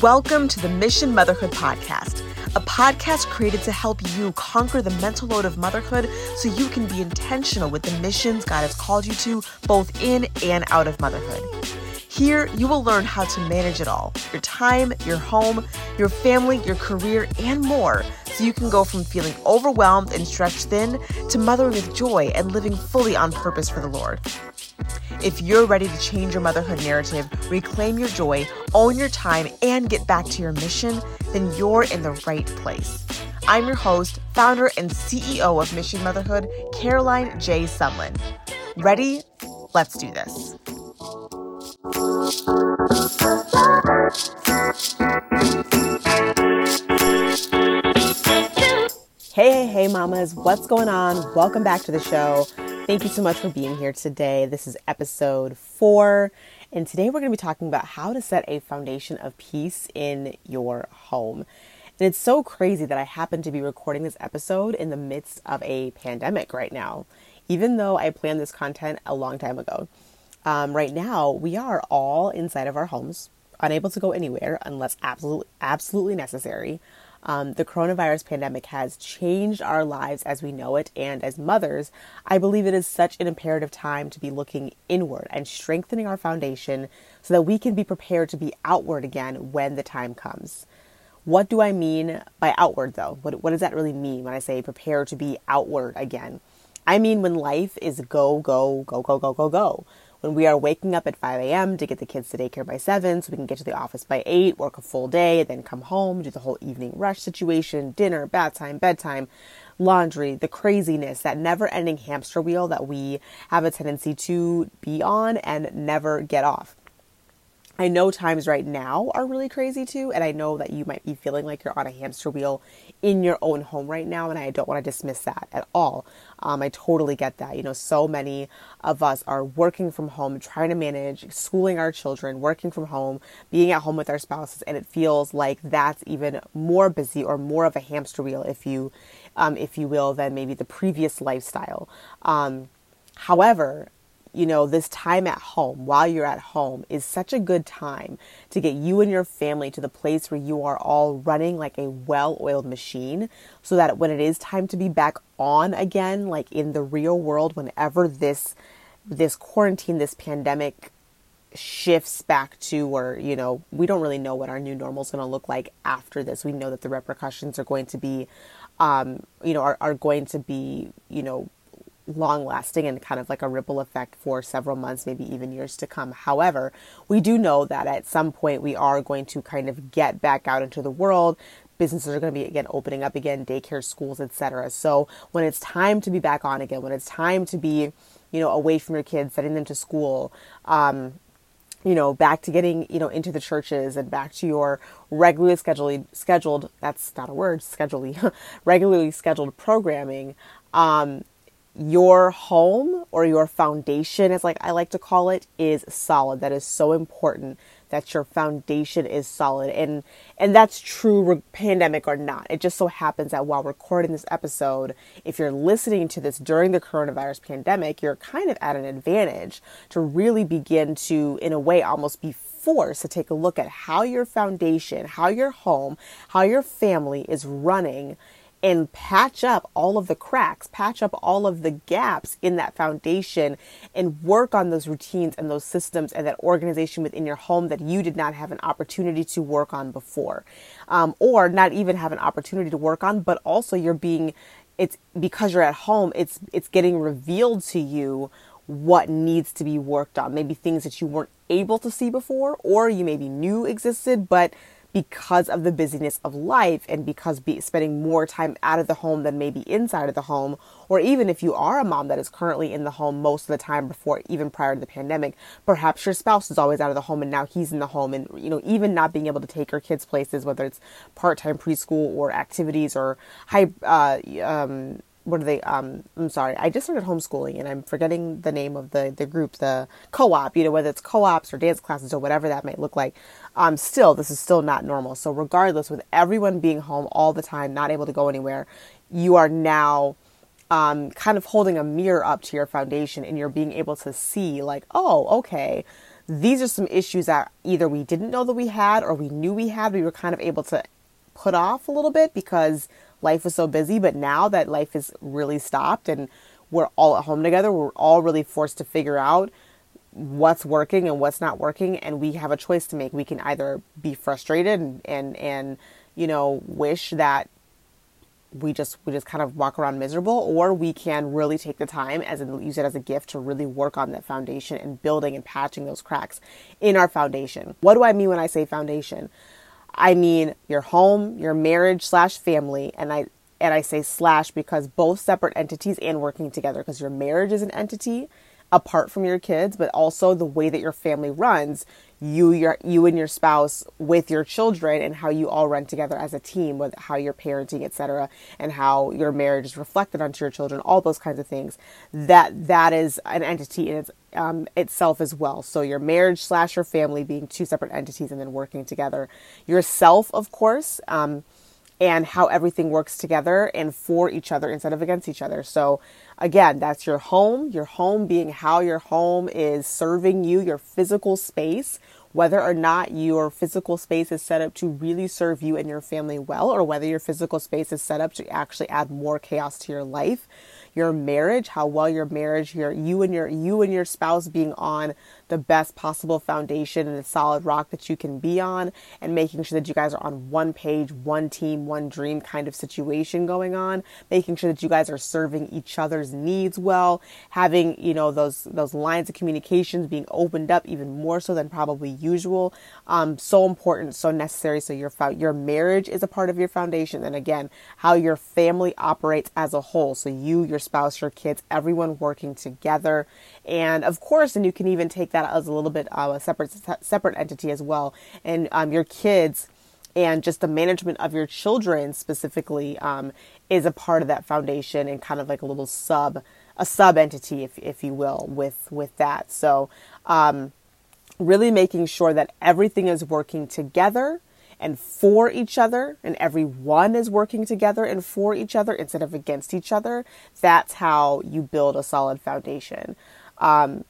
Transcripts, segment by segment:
Welcome to the Mission Motherhood Podcast, podcast created to help you conquer the mental load of motherhood so you can be intentional with the missions God has called you to, both in and out of motherhood. Here, you will learn how to manage it all your time, your home, your family, your career, and more so you can go from feeling overwhelmed and stretched thin to mothering with joy and living fully on purpose for the Lord. If you're ready to change your motherhood narrative, reclaim your joy, own your time, and get back to your mission, then you're in the right place. I'm your host, founder, and CEO of Mission Motherhood, Caroline J. Sumlin. Ready? Let's do this. Hey, hey, hey, mamas, what's going on? Welcome back to the show. Thank you so much for being here today. This is episode four, and today we're going to be talking about how to set a foundation of peace in your home. And it's so crazy that I happen to be recording this episode in the midst of a pandemic right now, even though I planned this content a long time ago. Um, right now, we are all inside of our homes, unable to go anywhere unless absolutely, absolutely necessary. Um, the coronavirus pandemic has changed our lives as we know it, and as mothers, I believe it is such an imperative time to be looking inward and strengthening our foundation so that we can be prepared to be outward again when the time comes. What do I mean by outward, though? What, what does that really mean when I say prepare to be outward again? I mean when life is go, go, go, go, go, go, go when we are waking up at 5 a.m. to get the kids to daycare by 7 so we can get to the office by 8, work a full day, then come home, do the whole evening rush situation, dinner, bath time, bedtime, laundry, the craziness, that never ending hamster wheel that we have a tendency to be on and never get off. I know times right now are really crazy too, and I know that you might be feeling like you're on a hamster wheel in your own home right now, and I don't want to dismiss that at all. Um, I totally get that. You know, so many of us are working from home, trying to manage schooling our children, working from home, being at home with our spouses, and it feels like that's even more busy or more of a hamster wheel, if you, um, if you will, than maybe the previous lifestyle. Um, however, you know, this time at home, while you're at home, is such a good time to get you and your family to the place where you are all running like a well oiled machine so that when it is time to be back on again, like in the real world, whenever this this quarantine, this pandemic shifts back to or you know we don't really know what our new normal is going to look like after this. We know that the repercussions are going to be um, you know are, are going to be you know long lasting and kind of like a ripple effect for several months, maybe even years to come. However, we do know that at some point we are going to kind of get back out into the world. Businesses are going to be again opening up again, daycare, schools, etc. So when it's time to be back on again, when it's time to be, you know, away from your kids, sending them to school, um, you know, back to getting, you know, into the churches and back to your regularly scheduled, scheduled, that's not a word, scheduled, regularly scheduled programming, um, your home or your foundation, as like I like to call it, is solid. That is so important that your foundation is solid, and and that's true, re- pandemic or not. It just so happens that while recording this episode, if you're listening to this during the coronavirus pandemic, you're kind of at an advantage to really begin to, in a way, almost be forced to take a look at how your foundation, how your home, how your family is running and patch up all of the cracks, patch up all of the gaps in that foundation, and work on those routines and those systems and that organization within your home that you did not have an opportunity to work on before, um, or not even have an opportunity to work on, but also you're being, it's because you're at home, it's it's getting revealed to you what needs to be worked on, maybe things that you weren't able to see before, or you maybe knew existed, but because of the busyness of life and because be, spending more time out of the home than maybe inside of the home, or even if you are a mom that is currently in the home most of the time before, even prior to the pandemic, perhaps your spouse is always out of the home and now he's in the home, and you know, even not being able to take your kids places, whether it's part time preschool or activities or high, uh, um, what are they? Um, I'm sorry, I just started homeschooling and I'm forgetting the name of the, the group, the co-op, you know, whether it's co-ops or dance classes or whatever that might look like. Um, still, this is still not normal. So regardless, with everyone being home all the time, not able to go anywhere, you are now um, kind of holding a mirror up to your foundation and you're being able to see like, oh, okay, these are some issues that either we didn't know that we had or we knew we had. We were kind of able to put off a little bit because life was so busy. But now that life is really stopped and we're all at home together, we're all really forced to figure out what's working and what's not working and we have a choice to make. We can either be frustrated and and, and you know wish that we just we just kind of walk around miserable or we can really take the time as in use it as a gift to really work on that foundation and building and patching those cracks in our foundation. What do i mean when i say foundation? I mean your home, your marriage slash family, and I and I say slash because both separate entities and working together because your marriage is an entity apart from your kids, but also the way that your family runs, you your you and your spouse with your children and how you all run together as a team with how you're parenting, etc., and how your marriage is reflected onto your children, all those kinds of things. That that is an entity in its um, itself as well. So your marriage slash your family being two separate entities and then working together. Yourself, of course, um, and how everything works together and for each other instead of against each other. So again, that's your home, your home being how your home is serving you, your physical space, whether or not your physical space is set up to really serve you and your family well, or whether your physical space is set up to actually add more chaos to your life your marriage, how well your marriage, your you and your you and your spouse being on the best possible foundation and a solid rock that you can be on and making sure that you guys are on one page, one team, one dream kind of situation going on, making sure that you guys are serving each other's needs well, having, you know, those those lines of communications being opened up even more so than probably usual. Um, so important, so necessary. So your your marriage is a part of your foundation and again, how your family operates as a whole. So you, your spouse, your kids, everyone working together. And of course, and you can even take that as a little bit of a separate separate entity as well. And um, your kids and just the management of your children specifically um, is a part of that foundation and kind of like a little sub a sub entity if, if you will with with that so um, really making sure that everything is working together and for each other, and everyone is working together and for each other instead of against each other, that's how you build a solid foundation. Um,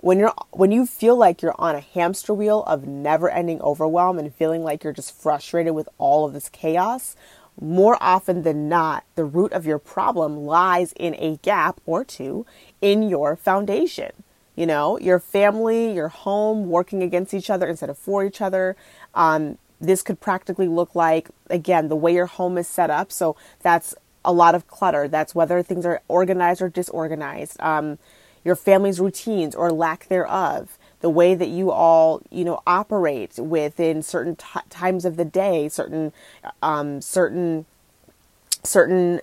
when you're when you feel like you're on a hamster wheel of never-ending overwhelm and feeling like you're just frustrated with all of this chaos, more often than not, the root of your problem lies in a gap or two in your foundation. You know, your family, your home working against each other instead of for each other. Um, this could practically look like, again, the way your home is set up. So that's a lot of clutter. That's whether things are organized or disorganized. Um, your family's routines or lack thereof, the way that you all, you know, operate within certain t- times of the day, certain, um, certain, certain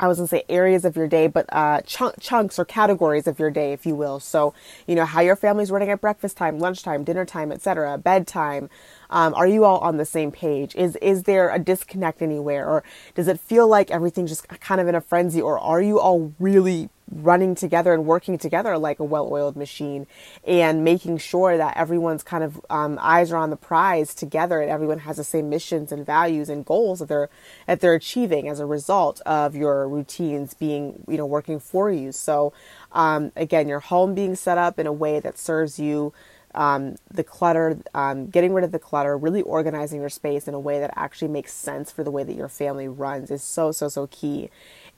I was gonna say areas of your day, but uh, chunk, chunks or categories of your day, if you will. So, you know, how your family's running at breakfast time, lunchtime, dinner time, etc., bedtime. Um, are you all on the same page? Is is there a disconnect anywhere, or does it feel like everything's just kind of in a frenzy, or are you all really running together and working together like a well-oiled machine and making sure that everyone's kind of um, eyes are on the prize together and everyone has the same missions and values and goals that they're that they're achieving as a result of your routines being you know working for you. So um, again your home being set up in a way that serves you um, the clutter, um, getting rid of the clutter, really organizing your space in a way that actually makes sense for the way that your family runs is so, so, so key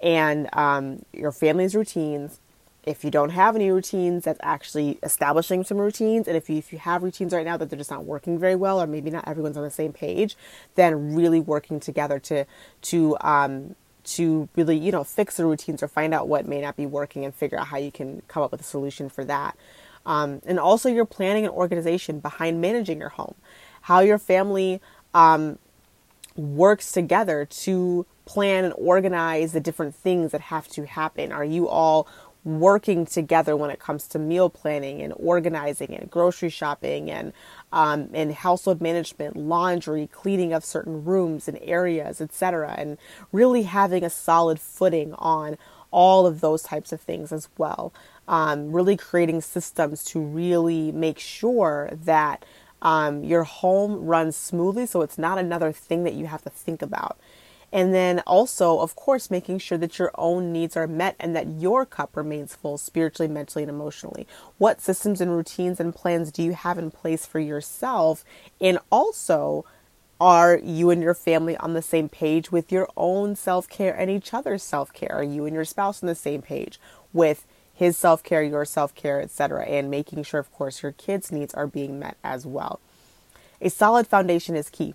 and um, your family's routines. If you don't have any routines, that's actually establishing some routines. And if you, if you have routines right now that they're just not working very well, or maybe not everyone's on the same page, then really working together to to um, to really you know fix the routines or find out what may not be working and figure out how you can come up with a solution for that. Um, and also your planning and organization behind managing your home, how your family um, works together to plan and organize the different things that have to happen? Are you all working together when it comes to meal planning and organizing and grocery shopping and um, and household management, laundry, cleaning of certain rooms and areas, etc., and really having a solid footing on all of those types of things as well. Um, really creating systems to really make sure that um, your home runs smoothly so it's not another thing that you have to think about. And then also, of course, making sure that your own needs are met and that your cup remains full spiritually, mentally, and emotionally. What systems and routines and plans do you have in place for yourself? And also, are you and your family on the same page with your own self care and each other's self care? Are you and your spouse on the same page with his self care, your self care, etc., and making sure, of course, your kids' needs are being met as well. A solid foundation is key.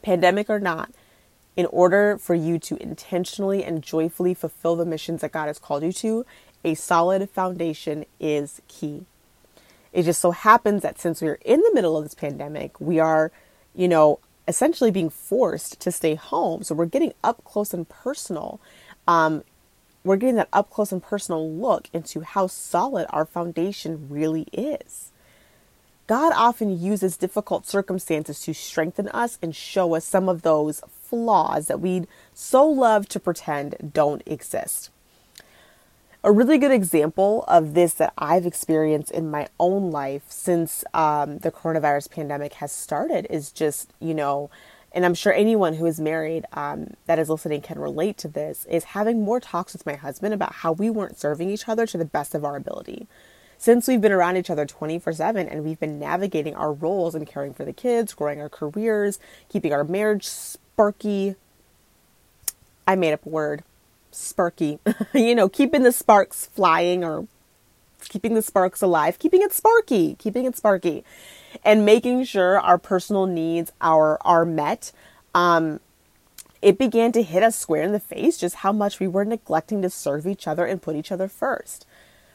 Pandemic or not, in order for you to intentionally and joyfully fulfill the missions that God has called you to, a solid foundation is key. It just so happens that since we're in the middle of this pandemic, we are, you know, essentially being forced to stay home. So we're getting up close and personal um, we're getting that up close and personal look into how solid our foundation really is. God often uses difficult circumstances to strengthen us and show us some of those flaws that we'd so love to pretend don't exist. A really good example of this that I've experienced in my own life since um, the coronavirus pandemic has started is just, you know, and I'm sure anyone who is married um, that is listening can relate to this, is having more talks with my husband about how we weren't serving each other to the best of our ability. Since we've been around each other 24 7 and we've been navigating our roles and caring for the kids, growing our careers, keeping our marriage sparky. I made up a word sparky. you know, keeping the sparks flying or keeping the sparks alive, keeping it sparky, keeping it sparky and making sure our personal needs are are met um, it began to hit us square in the face just how much we were neglecting to serve each other and put each other first.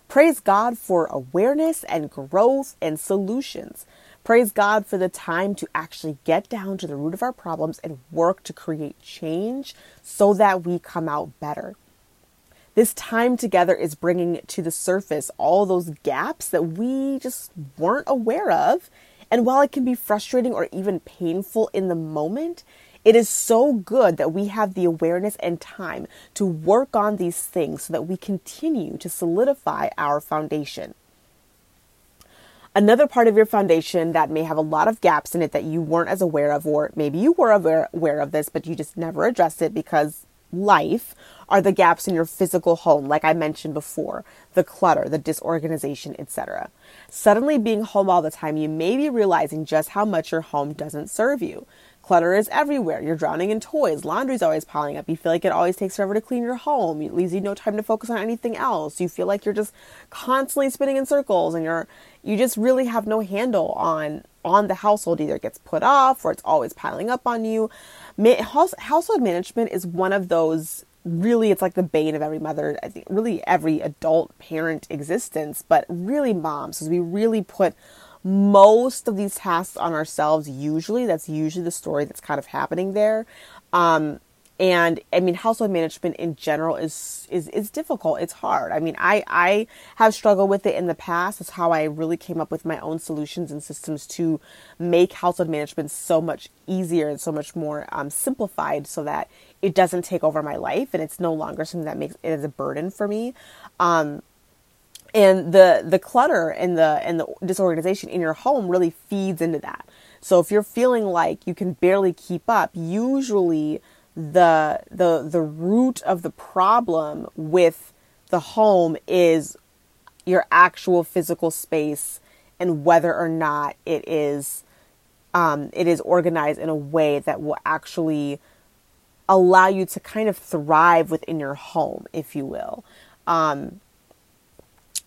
Praise God for awareness and growth and solutions. Praise God for the time to actually get down to the root of our problems and work to create change so that we come out better. This time together is bringing to the surface all those gaps that we just weren't aware of and while it can be frustrating or even painful in the moment, it is so good that we have the awareness and time to work on these things so that we continue to solidify our foundation. Another part of your foundation that may have a lot of gaps in it that you weren't as aware of, or maybe you were aware, aware of this, but you just never addressed it because life are the gaps in your physical home, like I mentioned before, the clutter, the disorganization, etc. Suddenly being home all the time, you may be realizing just how much your home doesn't serve you. Clutter is everywhere. You're drowning in toys. Laundry's always piling up. You feel like it always takes forever to clean your home. It leaves you no time to focus on anything else. You feel like you're just constantly spinning in circles and you're you just really have no handle on on the household. Either it gets put off or it's always piling up on you. household management is one of those really it's like the bane of every mother i think really every adult parent existence but really moms because we really put most of these tasks on ourselves usually that's usually the story that's kind of happening there um, and i mean household management in general is is is difficult. It's hard. I mean i i have struggled with it in the past. That's how i really came up with my own solutions and systems to make household management so much easier and so much more um, simplified so that it doesn't take over my life and it's no longer something that makes it as a burden for me. Um, and the the clutter and the and the disorganization in your home really feeds into that. So if you're feeling like you can barely keep up usually the the the root of the problem with the home is your actual physical space and whether or not it is um, it is organized in a way that will actually allow you to kind of thrive within your home, if you will. Um,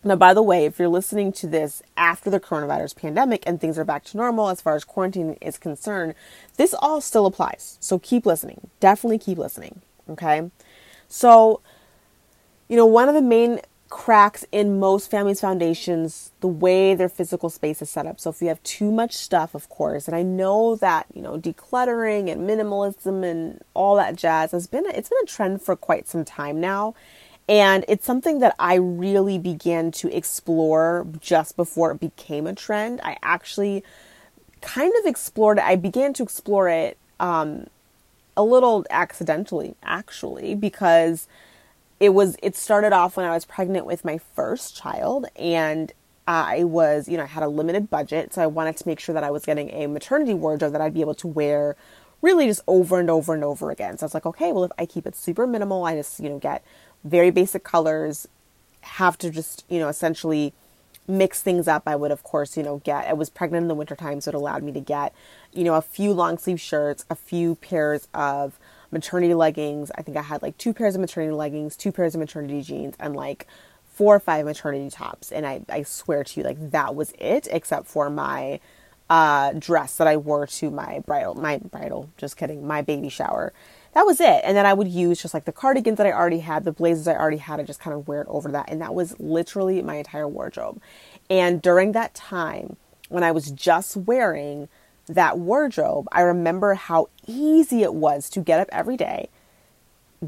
now, by the way, if you're listening to this after the coronavirus pandemic and things are back to normal as far as quarantine is concerned, this all still applies. So keep listening. Definitely keep listening. Okay. So, you know, one of the main cracks in most families' foundations, the way their physical space is set up. So if you have too much stuff, of course, and I know that, you know, decluttering and minimalism and all that jazz has been, a, it's been a trend for quite some time now. And it's something that I really began to explore just before it became a trend. I actually kind of explored it. I began to explore it um, a little accidentally, actually, because it was it started off when I was pregnant with my first child and I was, you know, I had a limited budget, so I wanted to make sure that I was getting a maternity wardrobe that I'd be able to wear really just over and over and over again. So I was like, okay, well if I keep it super minimal, I just, you know, get very basic colors, have to just, you know, essentially mix things up. I would of course, you know, get I was pregnant in the wintertime, so it allowed me to get, you know, a few long sleeve shirts, a few pairs of maternity leggings. I think I had like two pairs of maternity leggings, two pairs of maternity jeans, and like four or five maternity tops. And I, I swear to you, like that was it, except for my uh, dress that I wore to my bridal, my bridal, just kidding, my baby shower. That was it. And then I would use just like the cardigans that I already had, the blazers I already had, I just kind of wear it over that. And that was literally my entire wardrobe. And during that time, when I was just wearing that wardrobe, I remember how easy it was to get up every day,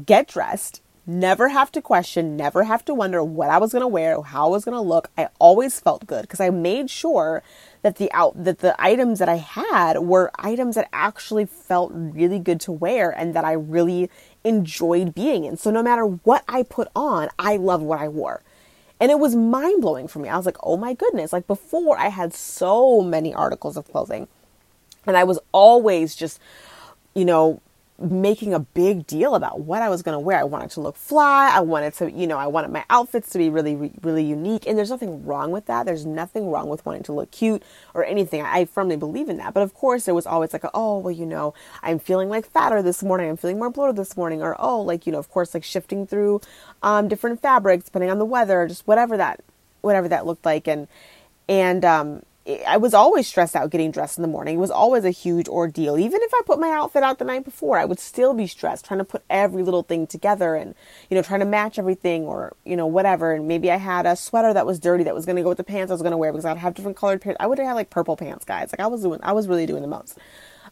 get dressed, never have to question, never have to wonder what I was going to wear, how I was going to look. I always felt good because I made sure that the out that the items that I had were items that actually felt really good to wear and that I really enjoyed being in. So no matter what I put on, I loved what I wore. And it was mind blowing for me. I was like, oh my goodness. Like before, I had so many articles of clothing and I was always just, you know, making a big deal about what I was going to wear. I wanted to look fly. I wanted to, you know, I wanted my outfits to be really, really unique. And there's nothing wrong with that. There's nothing wrong with wanting to look cute or anything. I firmly believe in that. But of course, there was always like, oh, well, you know, I'm feeling like fatter this morning. I'm feeling more bloated this morning. Or, oh, like, you know, of course, like shifting through um, different fabrics depending on the weather, just whatever that, whatever that looked like. And, and, um, I was always stressed out getting dressed in the morning. It was always a huge ordeal. Even if I put my outfit out the night before, I would still be stressed trying to put every little thing together and, you know, trying to match everything or, you know, whatever. And maybe I had a sweater that was dirty that was going to go with the pants I was going to wear because I'd have different colored pants. I would have like purple pants, guys. Like I was doing, I was really doing the most.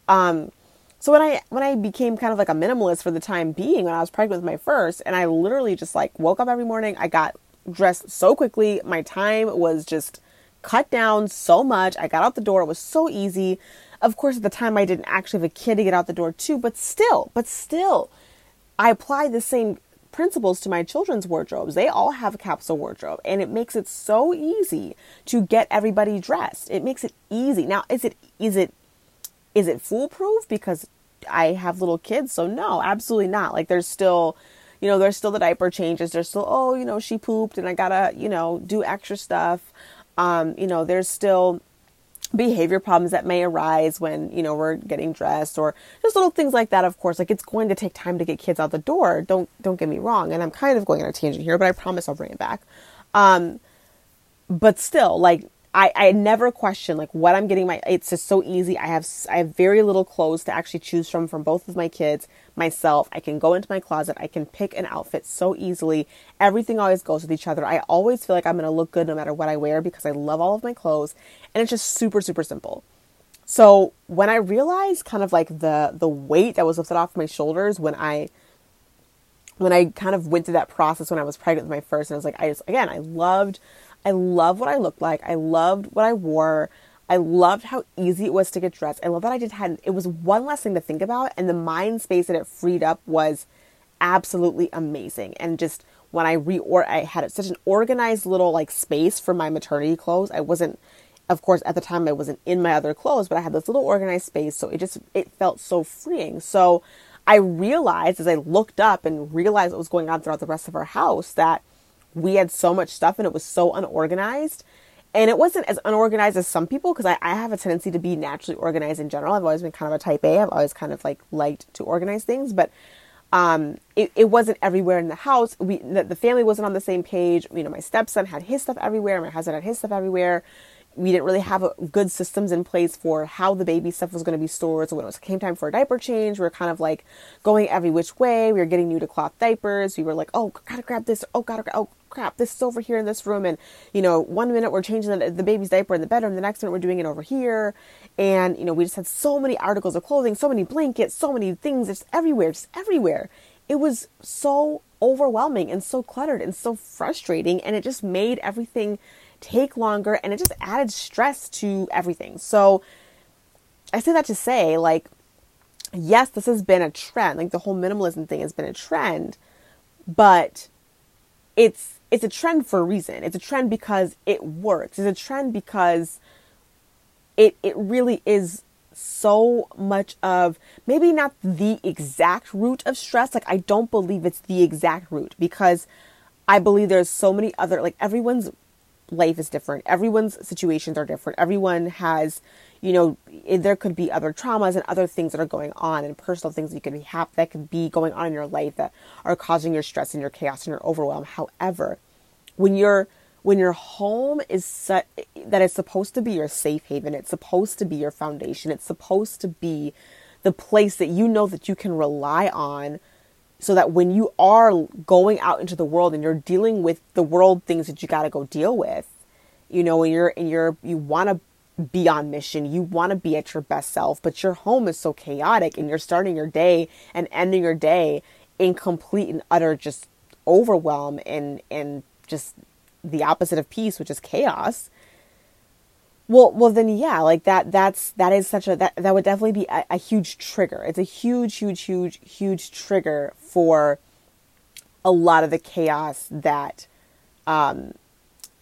Um, so when I when I became kind of like a minimalist for the time being, when I was pregnant with my first, and I literally just like woke up every morning, I got dressed so quickly. My time was just cut down so much. I got out the door. It was so easy. Of course, at the time, I didn't actually have a kid to get out the door too, but still, but still, I applied the same principles to my children's wardrobes. They all have a capsule wardrobe, and it makes it so easy to get everybody dressed. It makes it easy. Now, is it is it is it foolproof because I have little kids? So no, absolutely not. Like there's still you know, there's still the diaper changes. There's still, oh, you know, she pooped and I gotta, you know, do extra stuff. Um, you know, there's still behavior problems that may arise when you know we're getting dressed or just little things like that of course. Like it's going to take time to get kids out the door. Don't don't get me wrong. And i'm kind of going on a tangent here but i promise i'll bring it back. Um but still like I, I never question like what I'm getting my it's just so easy. I have I have very little clothes to actually choose from from both of my kids, myself. I can go into my closet, I can pick an outfit so easily. Everything always goes with each other. I always feel like I'm going to look good no matter what I wear because I love all of my clothes and it's just super super simple. So, when I realized kind of like the the weight that was lifted off my shoulders when I when I kind of went through that process when I was pregnant with my first and I was like I just again, I loved I loved what I looked like. I loved what I wore. I loved how easy it was to get dressed. I love that I just had it was one less thing to think about and the mind space that it freed up was absolutely amazing. And just when I re or I had such an organized little like space for my maternity clothes. I wasn't of course at the time I wasn't in my other clothes, but I had this little organized space, so it just it felt so freeing. So I realized as I looked up and realized what was going on throughout the rest of our house that we had so much stuff and it was so unorganized. And it wasn't as unorganized as some people because I, I have a tendency to be naturally organized in general. I've always been kind of a type A. I've always kind of like liked to organize things, but um, it, it wasn't everywhere in the house. We the, the family wasn't on the same page. You know, my stepson had his stuff everywhere. My husband had his stuff everywhere. We didn't really have a, good systems in place for how the baby stuff was going to be stored. So when it was came time for a diaper change, we were kind of like going every which way. We were getting new to cloth diapers. We were like, oh, gotta grab this. Oh, gotta oh crap, this is over here in this room. And, you know, one minute we're changing the, the baby's diaper in the bedroom, the next minute we're doing it over here. And, you know, we just had so many articles of clothing, so many blankets, so many things, just everywhere, just everywhere. It was so overwhelming and so cluttered and so frustrating. And it just made everything take longer and it just added stress to everything. So I say that to say, like, yes, this has been a trend. Like the whole minimalism thing has been a trend, but it's it's a trend for a reason. It's a trend because it works. It's a trend because it it really is so much of maybe not the exact root of stress. Like I don't believe it's the exact root because I believe there's so many other like everyone's life is different. Everyone's situations are different. Everyone has you know, there could be other traumas and other things that are going on and personal things that you could be hap- that could be going on in your life that are causing your stress and your chaos and your overwhelm. However, when you're when your home is set that is supposed to be your safe haven, it's supposed to be your foundation, it's supposed to be the place that you know that you can rely on so that when you are going out into the world and you're dealing with the world things that you got to go deal with, you know, when you're and you're you want to be on mission. You want to be at your best self, but your home is so chaotic and you're starting your day and ending your day in complete and utter just overwhelm and and just the opposite of peace, which is chaos. Well, well, then yeah, like that. That's that is such a that that would definitely be a, a huge trigger. It's a huge, huge, huge, huge trigger for a lot of the chaos that um,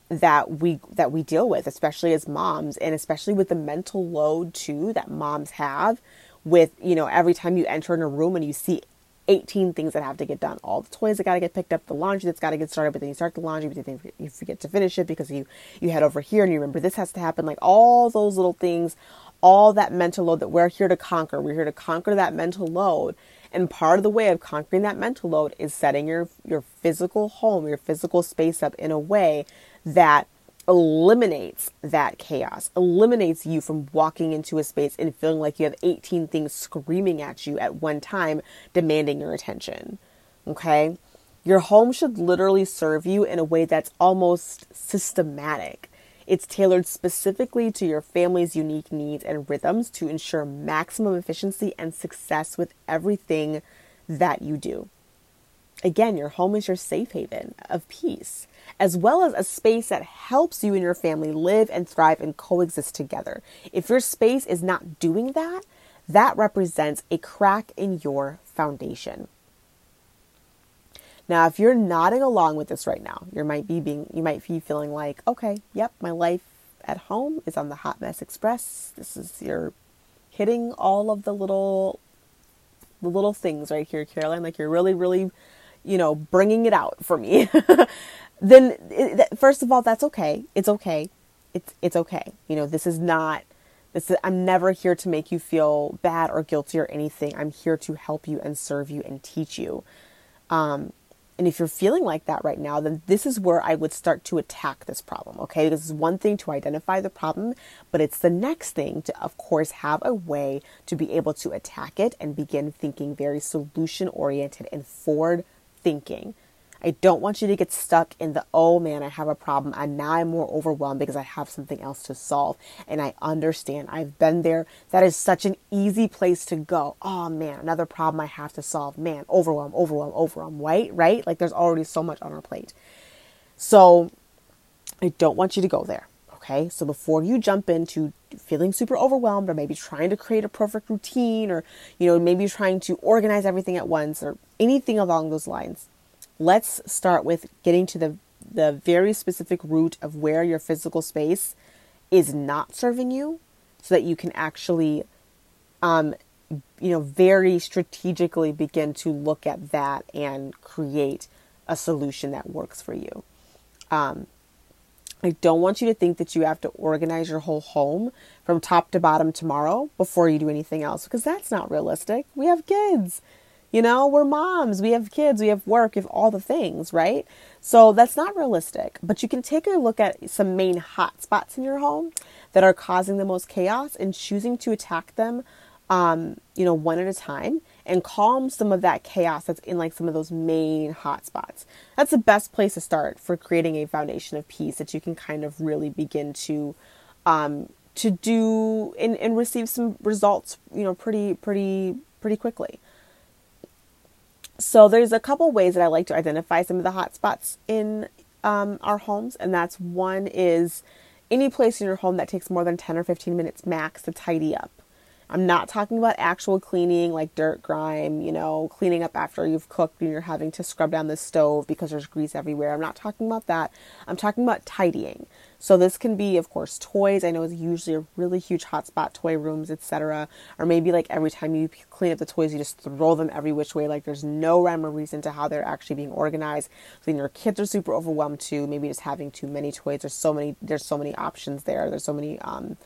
that we that we deal with especially as moms and especially with the mental load too that moms have with you know every time you enter in a room and you see 18 things that have to get done. All the toys that got to get picked up the laundry that's got to get started but then you start the laundry but then you forget to finish it because you you head over here and you remember this has to happen. Like all those little things all that mental load that we're here to conquer. We're here to conquer that mental load. And part of the way of conquering that mental load is setting your your physical home your physical space up in a way that eliminates that chaos, eliminates you from walking into a space and feeling like you have 18 things screaming at you at one time, demanding your attention. Okay? Your home should literally serve you in a way that's almost systematic. It's tailored specifically to your family's unique needs and rhythms to ensure maximum efficiency and success with everything that you do. Again, your home is your safe haven of peace as well as a space that helps you and your family live and thrive and coexist together. If your space is not doing that, that represents a crack in your foundation. Now, if you're nodding along with this right now, you might be being you might be feeling like, okay, yep, my life at home is on the hot mess express. This is you're hitting all of the little the little things right here, Caroline. Like you're really, really, you know, bringing it out for me. then it, first of all, that's okay. It's okay. It's it's okay. You know, this is not this is, I'm never here to make you feel bad or guilty or anything. I'm here to help you and serve you and teach you. Um, and if you're feeling like that right now, then this is where I would start to attack this problem, okay? This is one thing to identify the problem, but it's the next thing to, of course, have a way to be able to attack it and begin thinking very solution oriented and forward thinking. I don't want you to get stuck in the, oh man, I have a problem and now I'm more overwhelmed because I have something else to solve. And I understand. I've been there. That is such an easy place to go. Oh man, another problem I have to solve. Man, overwhelm, overwhelm, overwhelm, right? Right? Like there's already so much on our plate. So I don't want you to go there. Okay. So before you jump into feeling super overwhelmed or maybe trying to create a perfect routine or, you know, maybe trying to organize everything at once or anything along those lines, let's start with getting to the the very specific root of where your physical space is not serving you so that you can actually um, you know very strategically begin to look at that and create a solution that works for you um, i don't want you to think that you have to organize your whole home from top to bottom tomorrow before you do anything else because that's not realistic we have kids you know, we're moms, we have kids, we have work, we have all the things, right? So that's not realistic. But you can take a look at some main hot spots in your home that are causing the most chaos and choosing to attack them, um, you know, one at a time and calm some of that chaos that's in like some of those main hot spots. That's the best place to start for creating a foundation of peace that you can kind of really begin to um, to do and, and receive some results, you know, pretty pretty pretty quickly. So there's a couple ways that I like to identify some of the hot spots in um, our homes, and that's one is any place in your home that takes more than 10 or 15 minutes max to tidy up. I'm not talking about actual cleaning like dirt, grime, you know, cleaning up after you've cooked and you're having to scrub down the stove because there's grease everywhere. I'm not talking about that. I'm talking about tidying. So this can be, of course, toys. I know is usually a really huge hotspot, toy rooms, etc. Or maybe like every time you clean up the toys, you just throw them every which way. Like there's no rhyme or reason to how they're actually being organized. So then your kids are super overwhelmed too. Maybe just having too many toys. There's so many. There's so many options there. There's so many. Um,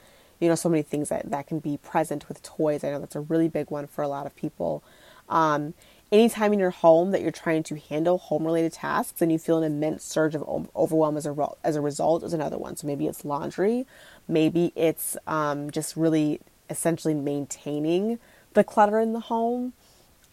you know, so many things that, that can be present with toys. I know that's a really big one for a lot of people. Um, anytime in your home that you're trying to handle home related tasks and you feel an immense surge of overwhelm as a, as a result is another one. So maybe it's laundry, maybe it's um, just really essentially maintaining the clutter in the home.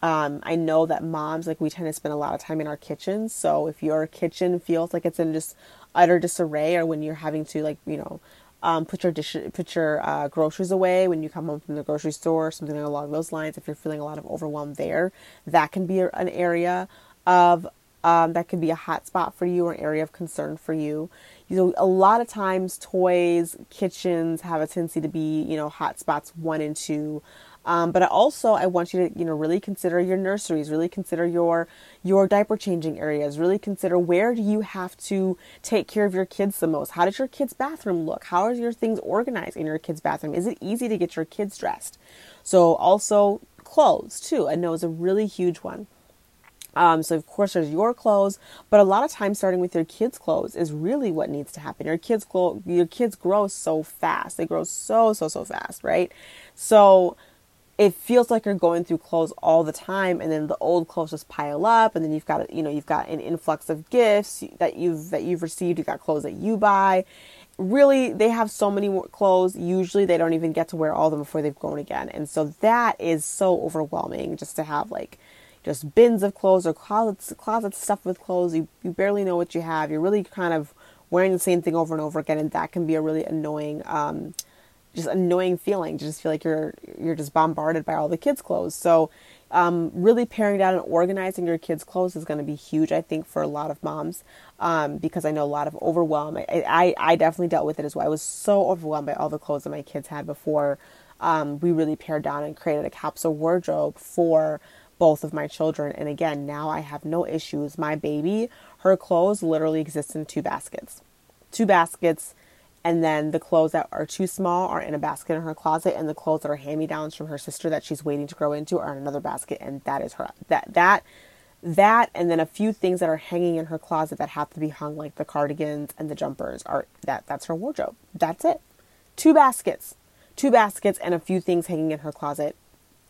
Um, I know that moms, like we tend to spend a lot of time in our kitchens. So if your kitchen feels like it's in just utter disarray or when you're having to like, you know, um, put your dish, put your uh, groceries away when you come home from the grocery store, something along those lines. If you're feeling a lot of overwhelm there, that can be an area of um, that could be a hot spot for you or an area of concern for you. You know, a lot of times toys, kitchens have a tendency to be, you know, hot spots one and two. Um, but also, I want you to, you know, really consider your nurseries, really consider your your diaper changing areas, really consider where do you have to take care of your kids the most. How does your kids' bathroom look? How are your things organized in your kids' bathroom? Is it easy to get your kids dressed? So also clothes too. I know is a really huge one. Um, so of course there's your clothes, but a lot of times starting with your kids' clothes is really what needs to happen. Your kids grow, your kids grow so fast. They grow so so so fast, right? So it feels like you're going through clothes all the time and then the old clothes just pile up and then you've got you know you've got an influx of gifts that you've that you've received. You've got clothes that you buy. Really they have so many more clothes. Usually they don't even get to wear all of them before they've grown again. And so that is so overwhelming just to have like just bins of clothes or closets closets stuffed with clothes. You, you barely know what you have. You're really kind of wearing the same thing over and over again and that can be a really annoying um, just annoying feeling to just feel like you're you're just bombarded by all the kids' clothes. So um, really paring down and organizing your kids' clothes is going to be huge, I think, for a lot of moms um, because I know a lot of overwhelm. I, I, I, definitely dealt with it as well. I was so overwhelmed by all the clothes that my kids had before um, we really pared down and created a capsule wardrobe for both of my children. And again, now I have no issues. My baby, her clothes literally exist in two baskets. Two baskets and then the clothes that are too small are in a basket in her closet and the clothes that are hand-me-downs from her sister that she's waiting to grow into are in another basket and that is her that that that and then a few things that are hanging in her closet that have to be hung like the cardigans and the jumpers are that that's her wardrobe. That's it. Two baskets. Two baskets and a few things hanging in her closet.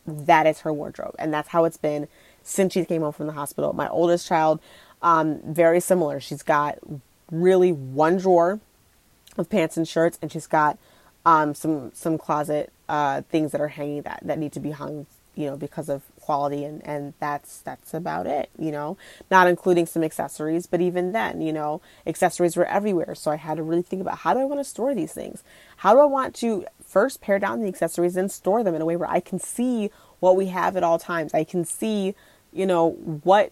That is her wardrobe and that's how it's been since she came home from the hospital. My oldest child um, very similar. She's got really one drawer of pants and shirts, and she's got um, some some closet uh, things that are hanging that that need to be hung, you know, because of quality, and and that's that's about it, you know, not including some accessories, but even then, you know, accessories were everywhere, so I had to really think about how do I want to store these things, how do I want to first pare down the accessories and store them in a way where I can see what we have at all times, I can see, you know, what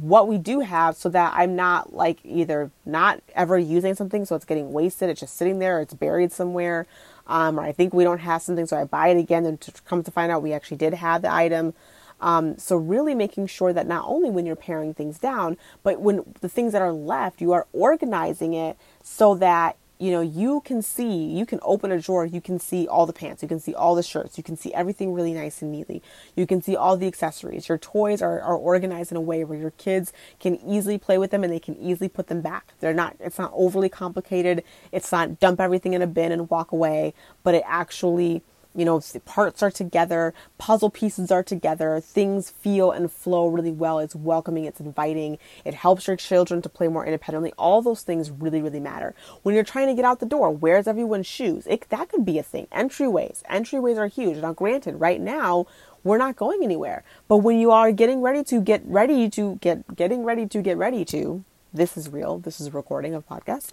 what we do have so that I'm not like either not ever using something so it's getting wasted, it's just sitting there, it's buried somewhere, um, or I think we don't have something so I buy it again and to come to find out we actually did have the item. Um, so really making sure that not only when you're paring things down, but when the things that are left, you are organizing it so that you know, you can see, you can open a drawer, you can see all the pants, you can see all the shirts, you can see everything really nice and neatly. You can see all the accessories. Your toys are, are organized in a way where your kids can easily play with them and they can easily put them back. They're not, it's not overly complicated. It's not dump everything in a bin and walk away, but it actually you know, parts are together, puzzle pieces are together, things feel and flow really well. It's welcoming, it's inviting, it helps your children to play more independently. All those things really, really matter. When you're trying to get out the door, where's everyone's shoes? It, that could be a thing. Entryways, entryways are huge. Now, granted, right now, we're not going anywhere. But when you are getting ready to get ready to get getting ready to get ready to this is real. This is a recording of podcast.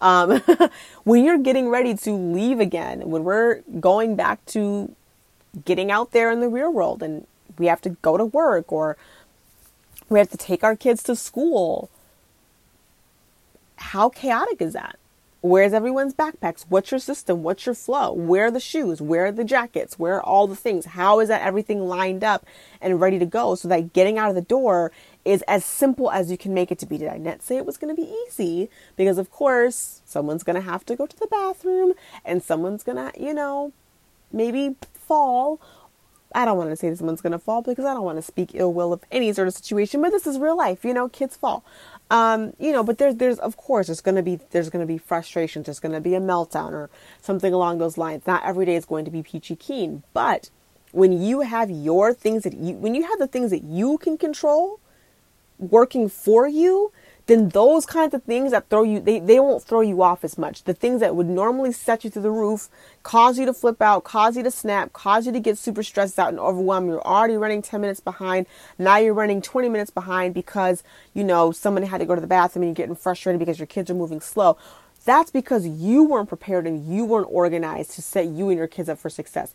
Um, when you're getting ready to leave again, when we're going back to getting out there in the real world and we have to go to work or we have to take our kids to school, how chaotic is that? Where's everyone's backpacks? What's your system? What's your flow? Where are the shoes? Where are the jackets? Where are all the things? How is that everything lined up and ready to go so that getting out of the door is as simple as you can make it to be? Did I not say it was going to be easy? Because, of course, someone's going to have to go to the bathroom and someone's going to, you know, maybe fall I don't want to say someone's going to fall because I don't want to speak ill will of any sort of situation, but this is real life, you know, kids fall. Um, you know, but there's, there's, of course, there's to be, there's to be frustrations. There's to be a meltdown or something along those lines. Not every day is going to be peachy keen, but when you have your things that you, when you have the things that you can control working for you, then those kinds of things that throw you they, they won't throw you off as much. The things that would normally set you through the roof cause you to flip out cause you to snap cause you to get super stressed out and overwhelmed. You're already running 10 minutes behind. Now you're running 20 minutes behind because you know someone had to go to the bathroom and you're getting frustrated because your kids are moving slow. That's because you weren't prepared and you weren't organized to set you and your kids up for success.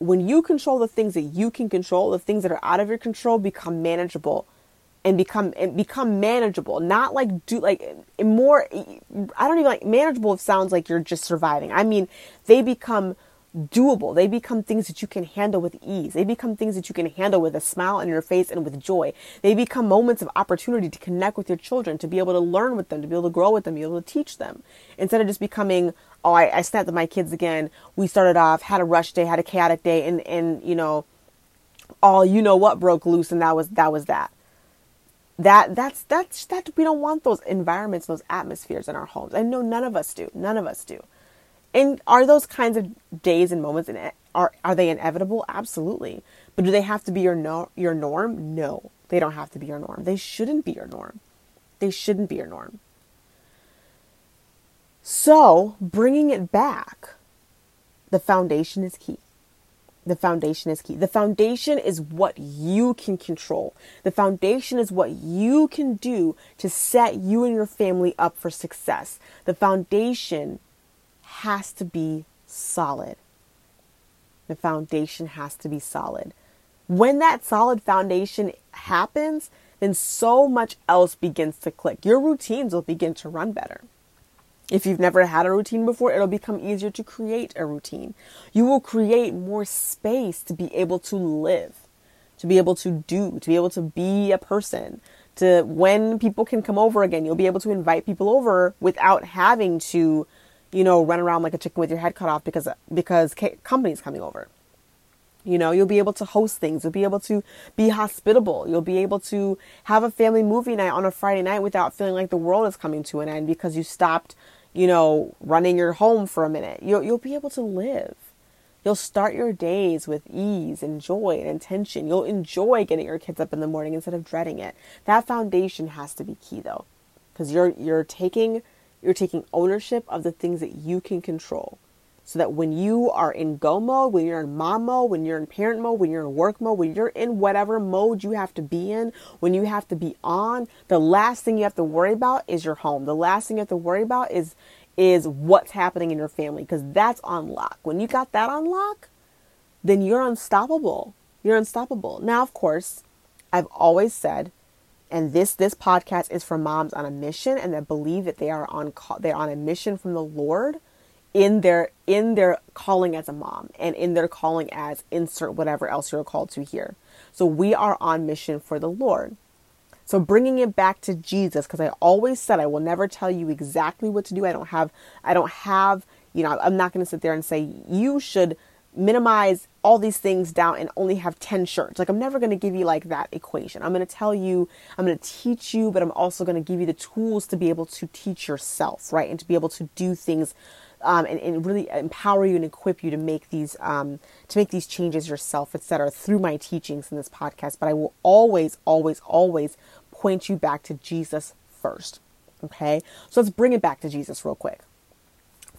When you control the things that you can control the things that are out of your control become manageable and become and become manageable not like do like more i don't even like manageable sounds like you're just surviving. I mean they become doable. They become things that you can handle with ease. They become things that you can handle with a smile on your face and with joy. They become moments of opportunity to connect with your children to be able to learn with them to be able to grow with them be able to teach them. Instead of just becoming oh i, I snapped at my kids again. We started off had a rush day had a chaotic day and and you know all you know what broke loose and that was that was that that that's that's that we don't want those environments those atmospheres in our homes. I know none of us do none of us do. And are those kinds of days and moments in are are they inevitable? Absolutely. But do they have to be your no, your norm? No they don't have to be your norm. They shouldn't be your norm. They shouldn't be your norm. So bringing it back the foundation is key the foundation is key. The foundation is what you can control. The foundation is what you can do to set you and your family up for success. The foundation has to be solid. The foundation has to be solid. When that solid foundation happens, then so much else begins to click. Your routines will begin to run better. If you've never had a routine before, it'll become easier to create a routine. You will create more space to be able to live, to be able to do, to be able to be a person. To when people can come over again, you'll be able to invite people over without having to, you know, run around like a chicken with your head cut off because because company's coming over. You know, you'll be able to host things. You'll be able to be hospitable. You'll be able to have a family movie night on a Friday night without feeling like the world is coming to an end because you stopped you know, running your home for a minute. You'll, you'll be able to live. You'll start your days with ease and joy and intention. You'll enjoy getting your kids up in the morning instead of dreading it. That foundation has to be key though. Because you're you're taking you're taking ownership of the things that you can control so that when you are in go mode, when you're in mom mode, when you're in parent mode, when you're in work mode, when you're in whatever mode you have to be in, when you have to be on, the last thing you have to worry about is your home. The last thing you have to worry about is is what's happening in your family because that's on lock. When you got that on lock, then you're unstoppable. You're unstoppable. Now, of course, I've always said and this this podcast is for moms on a mission and that believe that they are on call, they're on a mission from the Lord in their in their calling as a mom and in their calling as insert whatever else you're called to here. So we are on mission for the Lord. So bringing it back to Jesus because I always said I will never tell you exactly what to do. I don't have I don't have, you know, I'm not going to sit there and say you should minimize all these things down and only have 10 shirts. Like, I'm never going to give you like that equation. I'm going to tell you, I'm going to teach you, but I'm also going to give you the tools to be able to teach yourself, right? And to be able to do things um, and, and, really empower you and equip you to make these um, to make these changes yourself, etc. Through my teachings in this podcast, but I will always, always, always point you back to Jesus first. Okay, so let's bring it back to Jesus real quick.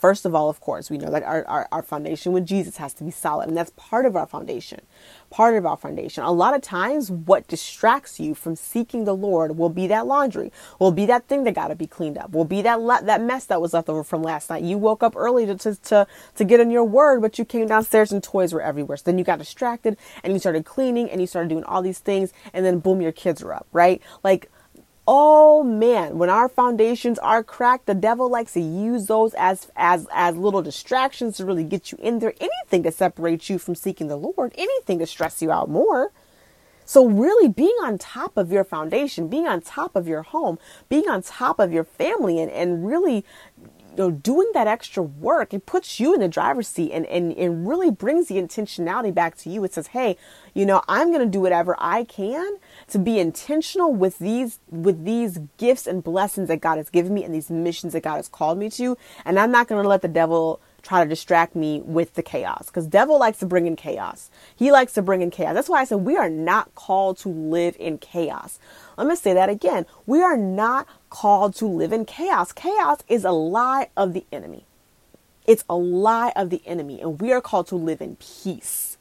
First of all, of course, we know that our, our, our, foundation with Jesus has to be solid, and that's part of our foundation. Part of our foundation. A lot of times, what distracts you from seeking the Lord will be that laundry, will be that thing that got to be cleaned up, will be that that mess that was left over from last night. You woke up early to, to, to, to get in your word, but you came downstairs and toys were everywhere. So then you got distracted and you started cleaning and you started doing all these things, and then boom, your kids are up, right? Like, oh man when our foundations are cracked the devil likes to use those as as as little distractions to really get you in there. Anything to separate you from seeking the lord anything to stress you out more. So really being on top of your foundation being on top of your home being on top of your family and and really you know, doing that extra work, it puts you in the driver's seat and, and, and really brings the intentionality back to you. It says, hey, you know, I'm going to do whatever I can to be intentional with these, with these gifts and blessings that God has given me and these missions that God has called me to. And I'm not going to let the devil try to distract me with the chaos because devil likes to bring in chaos he likes to bring in chaos that's why i said we are not called to live in chaos let me say that again we are not called to live in chaos. Chaos is a lie of the enemy. It's a lie of the enemy and we are called to live in peace.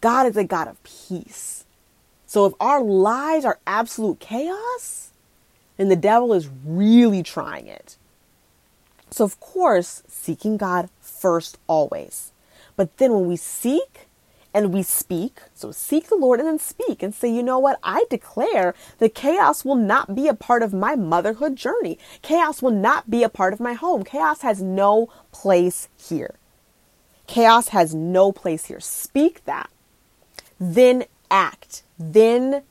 God is a god of peace. So if our lives are absolute chaos then the devil is really trying it. So, of course, seeking God first always. But then when we seek and we speak, so seek the Lord and then speak and say, you know what? I declare that chaos will not be a part of my motherhood journey. Chaos will not be a part of my home. Chaos has no place here. Chaos has no place here. Speak that. Then act. Then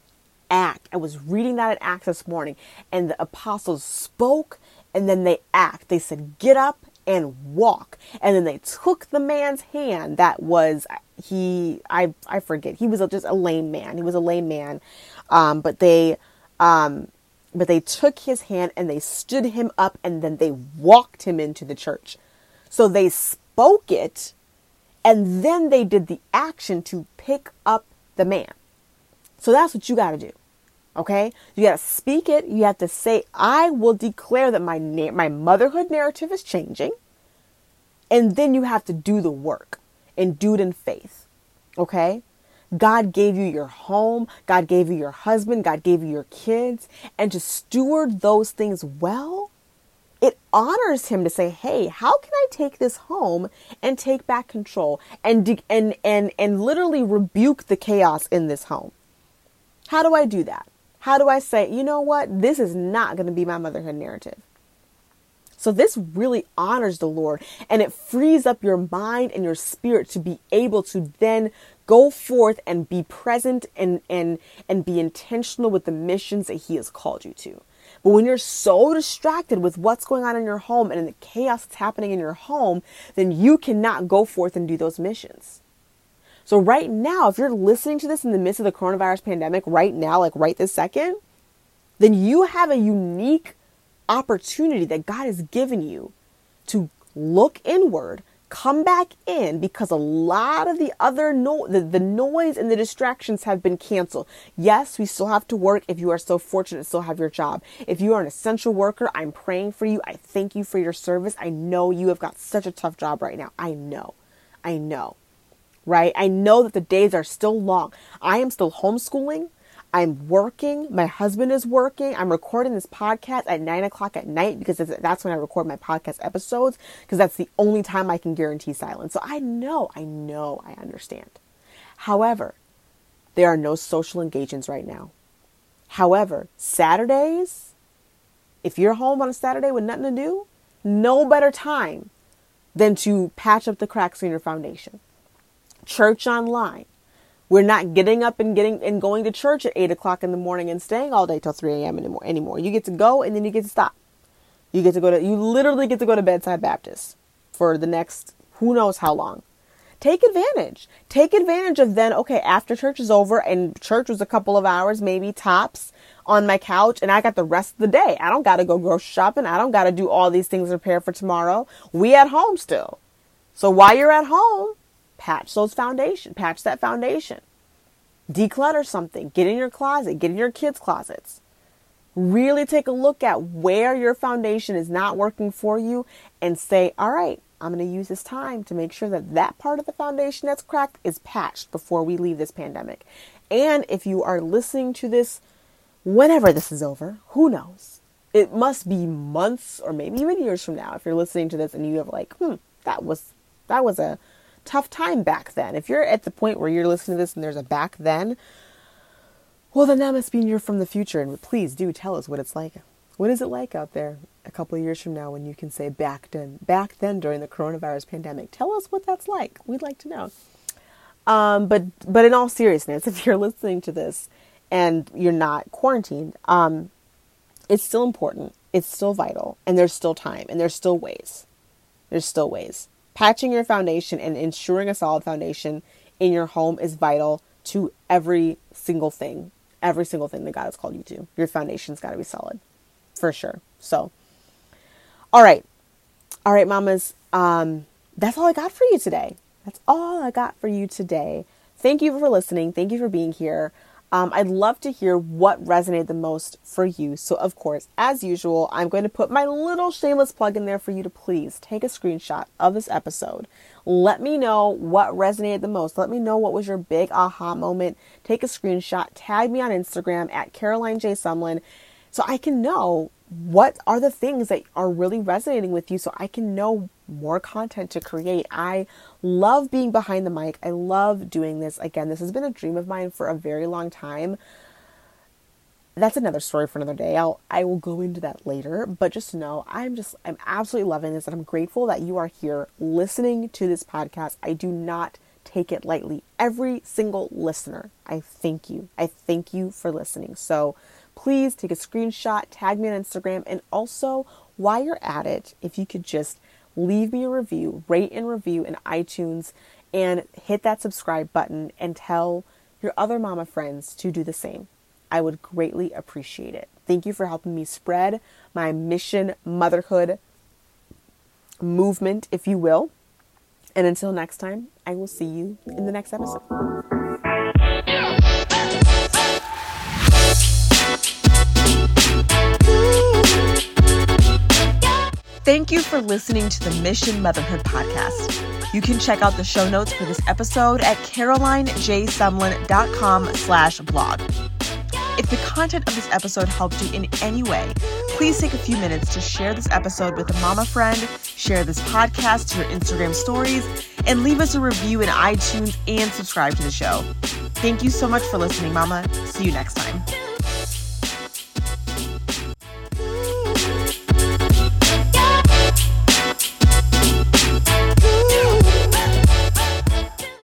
act. I was reading that in Acts this morning, and the apostles spoke and then they act. They said, get up and walk. And then they took the man's hand that was, he, I, I forget, he was just a lame man. He was a lame man. Um, but they, um, but they took his hand and they stood him up and then they walked him into the church. So they spoke it and then they did the action to pick up the man. So that's what you got to do. Okay? You got to speak it. You have to say, I will declare that my, na- my motherhood narrative is changing. And then you have to do the work and do it in faith. Okay? God gave you your home. God gave you your husband. God gave you your kids. And to steward those things well, it honors him to say, "Hey, how can I take this home and take back control and and and and literally rebuke the chaos in this home? How do I do that? How do I say, you know what? This is not going to be my motherhood narrative. So this really honors the Lord and it frees up your mind and your spirit to be able to then go forth and be present and and and be intentional with the missions that he has called you to. But when you're so distracted with what's going on in your home and in the chaos that's happening in your home, then you cannot go forth and do those missions. So, right now, if you're listening to this in the midst of the coronavirus pandemic, right now, like right this second, then you have a unique opportunity that God has given you to look inward, come back in because a lot of the other no the, the noise and the distractions have been canceled. Yes, we still have to work if you are so fortunate to still have your job. If you are an essential worker, I'm praying for you. I thank you for your service. I know you have got such a tough job right now. I know. I know right? I know that the days are still long. I am still homeschooling. I'm working. My husband is working. I'm recording this podcast at nine o'clock at night because that's when I record my podcast episodes because that's the only time I can guarantee silence. So I know, I know, I understand. However, there are no social engagements right now. However, Saturdays, if you're home on a Saturday with nothing to do, no better time than to patch up the cracks in your foundation church online. We're not getting up and getting and going to church at eight o'clock in the morning and staying all day till three a.m. anymore. Anymore, you get to go and then you get to stop. You get to go to you literally get to go to bedside Baptist for the next who knows how long. Take advantage. Take advantage of then. Okay, after church is over and church was a couple of hours, maybe tops on my couch, and I got the rest of the day. I don't got to go grocery shopping. I don't got to do all these things to prepare for tomorrow. We at home still. So while you're at home, patch those foundation, patch that foundation. Declutter something, get in your closet, get in your kids' closets. Really take a look at where your foundation is not working for you and say, all right, I'm going to use this time to make sure that that part of the foundation that's cracked is patched before we leave this pandemic. And if you are listening to this whenever this is over, who knows? It must be months or maybe even years from now if you're listening to this and you have like, hmm, that was that was a tough time back then. If you're at the point where you're listening to this and there's a back then, well then that must mean you're from the future and please do tell us what it's like. What is it like out there a couple of years from now when you can say back then back then during the coronavirus pandemic? Tell us what that's like. We'd like to know. Um, but but in all seriousness, if you're listening to this and you're not quarantined, um, it's still important. It's still vital, and there's still time, and there's still ways. There's still ways. Patching your foundation and ensuring a solid foundation in your home is vital to every single thing, every single thing that God has called you to. Your foundation's got to be solid, for sure. So, all right, all right, mamas. Um, that's all I got for you today. That's all I got for you today. Thank you for listening. Thank you for being here. Um, I'd love to hear what resonated the most for you. So, of course, as usual, I'm going to put my little shameless plug in there for you to please take a screenshot of this episode. Let me know what resonated the most. Let me know what was your big aha moment. Take a screenshot, tag me on Instagram at Caroline J. Sumlin so I can know what are the things that are really resonating with you so I can know more content to create. I love being behind the mic. I love doing this. Again, this has been a dream of mine for a very long time. That's another story for another day. I'll I will go into that later, but just know I'm just I'm absolutely loving this and I'm grateful that you are here listening to this podcast. I do not take it lightly. Every single listener, I thank you. I thank you for listening. So, please take a screenshot, tag me on Instagram, and also while you're at it, if you could just leave me a review, rate and review in iTunes, and hit that subscribe button and tell your other mama friends to do the same. I would greatly appreciate it. Thank you for helping me spread my mission motherhood movement, if you will. And until next time, I will see you in the next episode. Thank you for listening to the Mission Motherhood podcast. You can check out the show notes for this episode at carolinejsumlin.com slash blog. If the content of this episode helped you in any way, please take a few minutes to share this episode with a mama friend, share this podcast to your Instagram stories, and leave us a review in iTunes and subscribe to the show. Thank you so much for listening, Mama. See you next time.